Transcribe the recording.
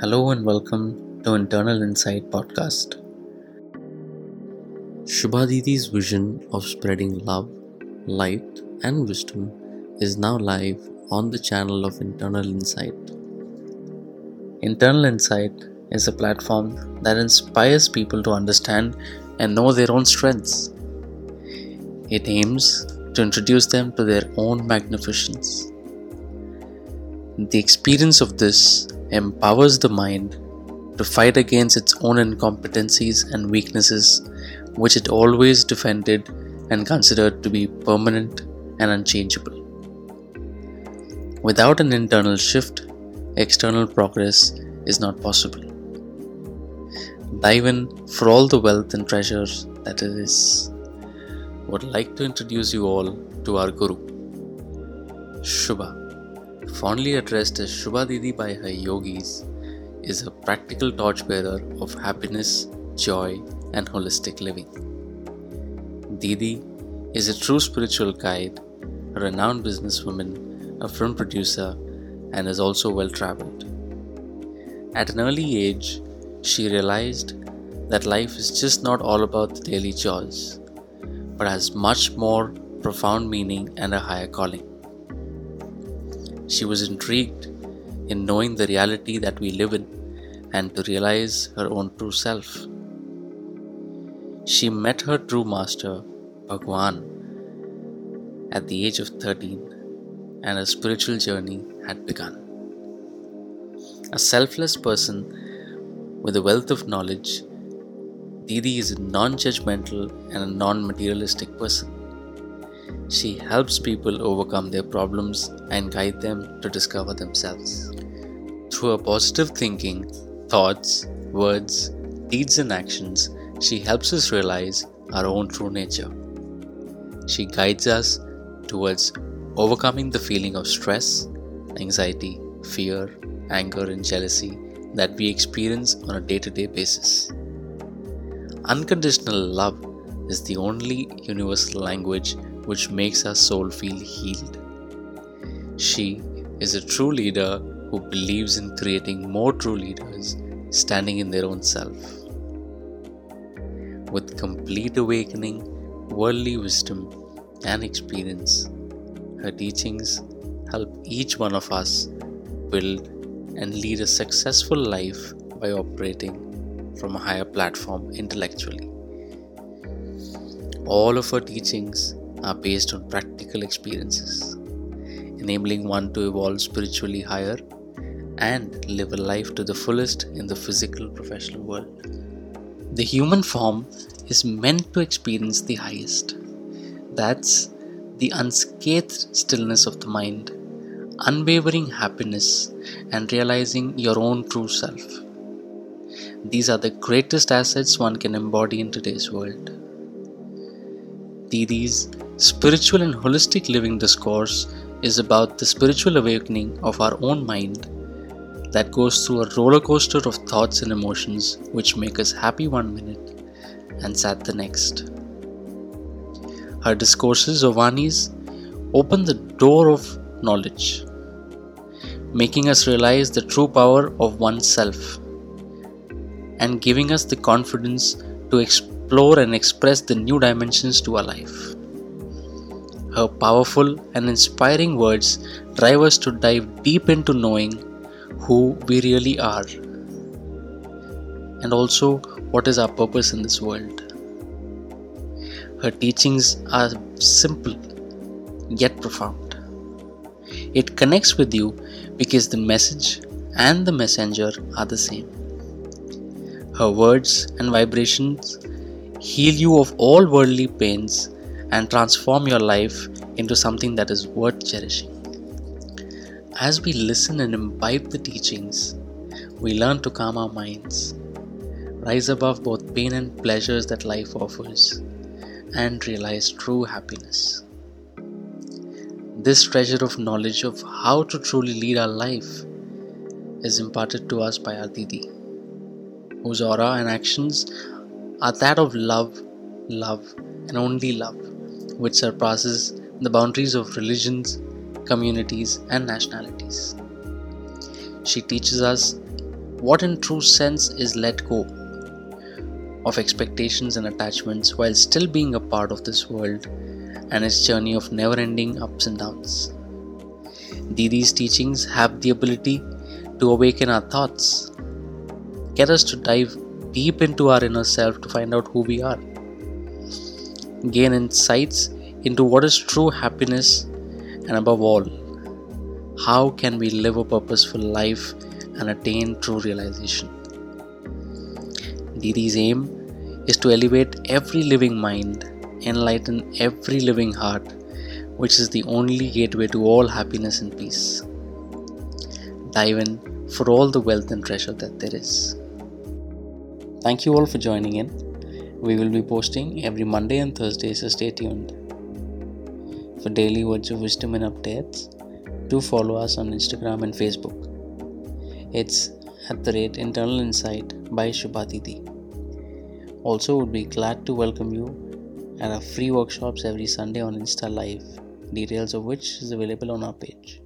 Hello and welcome to Internal Insight Podcast. Shubha Didi's vision of spreading love, light, and wisdom is now live on the channel of Internal Insight. Internal Insight is a platform that inspires people to understand and know their own strengths. It aims to introduce them to their own magnificence. The experience of this empowers the mind to fight against its own incompetencies and weaknesses, which it always defended and considered to be permanent and unchangeable. Without an internal shift, external progress is not possible. Dive in for all the wealth and treasures that it is. Would like to introduce you all to our Guru, Shubha fondly addressed as Shubha Didi by her yogis, is a practical torchbearer of happiness, joy, and holistic living. Didi is a true spiritual guide, a renowned businesswoman, a film producer, and is also well traveled. At an early age, she realized that life is just not all about the daily chores, but has much more profound meaning and a higher calling. She was intrigued in knowing the reality that we live in and to realize her own true self. She met her true master, Bhagwan, at the age of 13 and her spiritual journey had begun. A selfless person with a wealth of knowledge, Didi is a non judgmental and a non materialistic person. She helps people overcome their problems and guide them to discover themselves. Through her positive thinking, thoughts, words, deeds, and actions, she helps us realize our own true nature. She guides us towards overcoming the feeling of stress, anxiety, fear, anger, and jealousy that we experience on a day to day basis. Unconditional love is the only universal language which makes our soul feel healed. She is a true leader who believes in creating more true leaders standing in their own self. With complete awakening, worldly wisdom, and experience, her teachings help each one of us build and lead a successful life by operating from a higher platform intellectually. All of her teachings are based on practical experiences, enabling one to evolve spiritually higher and live a life to the fullest in the physical professional world. The human form is meant to experience the highest. That's the unscathed stillness of the mind, unwavering happiness, and realizing your own true self. These are the greatest assets one can embody in today's world. Didi's spiritual and holistic living discourse is about the spiritual awakening of our own mind that goes through a roller coaster of thoughts and emotions which make us happy one minute and sad the next. Her discourses or vanis open the door of knowledge, making us realize the true power of oneself and giving us the confidence to explore explore and express the new dimensions to our life. Her powerful and inspiring words drive us to dive deep into knowing who we really are and also what is our purpose in this world. Her teachings are simple yet profound. It connects with you because the message and the messenger are the same. Her words and vibrations heal you of all worldly pains, and transform your life into something that is worth cherishing. As we listen and imbibe the teachings, we learn to calm our minds, rise above both pain and pleasures that life offers, and realize true happiness. This treasure of knowledge of how to truly lead our life is imparted to us by our whose aura and actions are that of love, love, and only love, which surpasses the boundaries of religions, communities, and nationalities. She teaches us what in true sense is let go of expectations and attachments while still being a part of this world and its journey of never ending ups and downs. Didi's teachings have the ability to awaken our thoughts, get us to dive deep into our inner self to find out who we are, gain insights into what is true happiness, and above all, how can we live a purposeful life and attain true realization. Didi's aim is to elevate every living mind, enlighten every living heart, which is the only gateway to all happiness and peace. Dive in for all the wealth and treasure that there is. Thank you all for joining in. We will be posting every Monday and Thursday, so stay tuned. For daily words of wisdom and updates, do follow us on Instagram and Facebook. It's at the rate Internal Insight by Shubha Also, would be glad to welcome you at our free workshops every Sunday on Insta Live, details of which is available on our page.